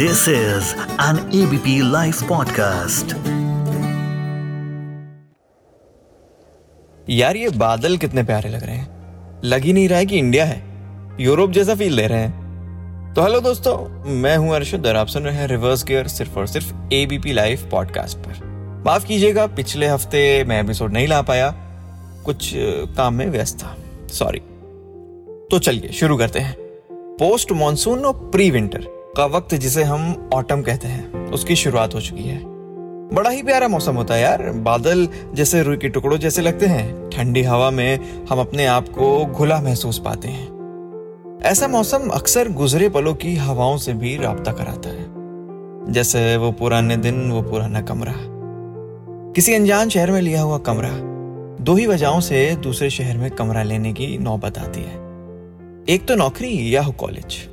This is an ABP Life podcast. यार, ये बादल कितने प्यारे लग रहे हैं। लग ही नहीं रहा है कि इंडिया है। यूरोप जैसा फील दे रहे हैं। तो हेलो दोस्तों, मैं हूँ अर्शद और आप सुन रहे हैं रिवर्स गियर सिर्फ़ और सिर्फ़ एबीपी लाइव पॉडकास्ट पर। माफ़ कीजिएगा, पिछले हफ़्ते मैं एपिसोड नहीं ला पाया। कुछ काम में व्यस्त था। सॉरी तो चलिए, शुरू करते हैं। पोस्ट मॉनसून और प्री विंटर का वक्त जिसे हम ऑटम कहते हैं, उसकी शुरुआत हो चुकी है। बड़ा ही प्यारा मौसम होता है यार। बादल जैसे रुई के टुकड़ों जैसे लगते हैं। ठंडी हवा में हम अपने आप को घुला महसूस पाते हैं। ऐसा मौसम अक्सर गुजरे पलों की हवाओं से भी राबता कराता है। जैसे वो पुराने दिन, वो पुराना कमरा। किसी अनजान शहर में लिया हुआ कमरा। दो ही वजहों से दूसरे शहर में कमरा लेने की नौबत आती है। एक तो नौकरी या हो कॉलेज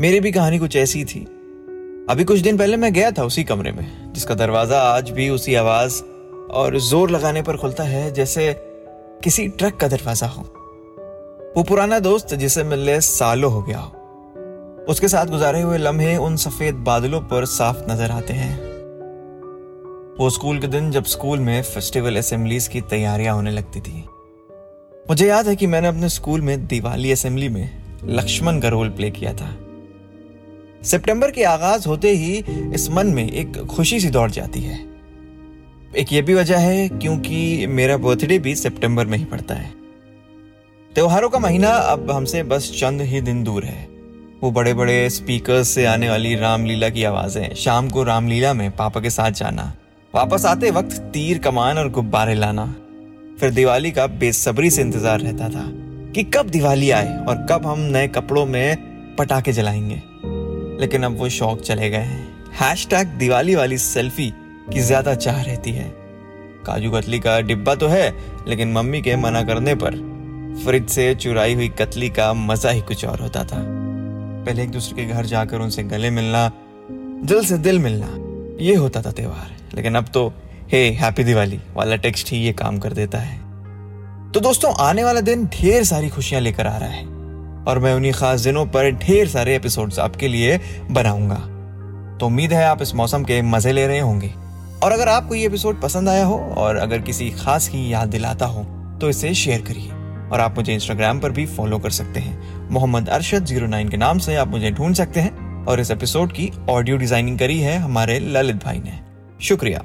मेरी भी कहानी कुछ ऐसी थी। अभी कुछ दिन पहले मैं गया था उसी कमरे में, जिसका दरवाज़ा आज भी उसी आवाज़ और ज़ोर लगाने पर खुलता है जैसे किसी ट्रक का दरवाज़ा हो। वो पुराना दोस्त जिसे मिलने सालों हो गया हो। उसके साथ गुजारे हुए लम्हे उन सफ़ेद बादलों पर साफ़ नज़र आते हैं। वो स्कूल के दिन जब स्कूल में फेस्टिवल असेंबलीज की तैयारियाँ होने लगती थी। मुझे याद है कि मैंने अपने स्कूल में दिवाली असेंबली में लक्ष्मण का रोल प्ले किया था। सितंबर के आगाज़ होते ही इस मन में एक खुशी सी दौड़ जाती है। एक ये भी वजह है क्योंकि मेरा बर्थडे भी सितंबर में ही पड़ता है। त्योहारों का महीना अब हमसे बस चंद ही दिन दूर है। वो बड़े बड़े स्पीकर्स से आने वाली रामलीला की आवाज़ें, शाम को रामलीला में पापा के साथ जाना, वापस आते वक्त तीर कमान और गुब्बारे लाना, फिर दिवाली का बेसब्री से इंतज़ार रहता था कि कब दिवाली आए और कब हम नए कपड़ों में पटाखे जलाएँगे। लेकिन अब वो शौक चले गए हैं। हैशटैग दिवाली वाली सेल्फी की ज़्यादा चाह रहती है। काजू कतली का डिब्बा तो है, लेकिन मम्मी के मना करने पर फ्रिज से चुराई हुई कतली का मज़ा ही कुछ और होता था। पहले एक दूसरे के घर जाकर उनसे गले मिलना, दिल से दिल मिलना, ये होता था त्योहार। लेकिन अब तो हे हैप्पी दिवाली वाला टेक्स्ट ही ये काम कर देता है। तो दोस्तों, आने वाला दिन ढेर सारी खुशियाँ लेकर आ रहा है। और मैं उन्हीं खास दिनों पर ढेर सारे एपिसोड्स आपके लिए बनाऊँगा। तो उम्मीद है आप इस मौसम के मज़े ले रहे होंगे। और अगर आपको ये एपिसोड पसंद आया हो और अगर किसी खास की याद दिलाता हो तो इसे शेयर करिए। और आप मुझे इंस्टाग्राम पर भी फॉलो कर सकते हैं। मोहम्मद अरशद ज़ीरो नाइन के नाम से आप मुझे ढूंढ सकते हैं। और इस एपिसोड की ऑडियो डिज़ाइनिंग करी है हमारे ललित भाई ने। शुक्रिया।